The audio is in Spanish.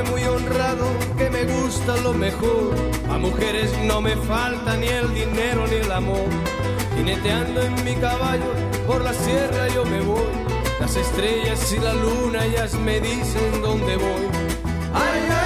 Hombre muy honrado que me gusta lo mejor. A mujeres no me falta ni el dinero ni el amor. Jineteando en mi caballo por la sierra yo me voy. Las estrellas y la luna ellas me dicen dónde voy. Ay, ay,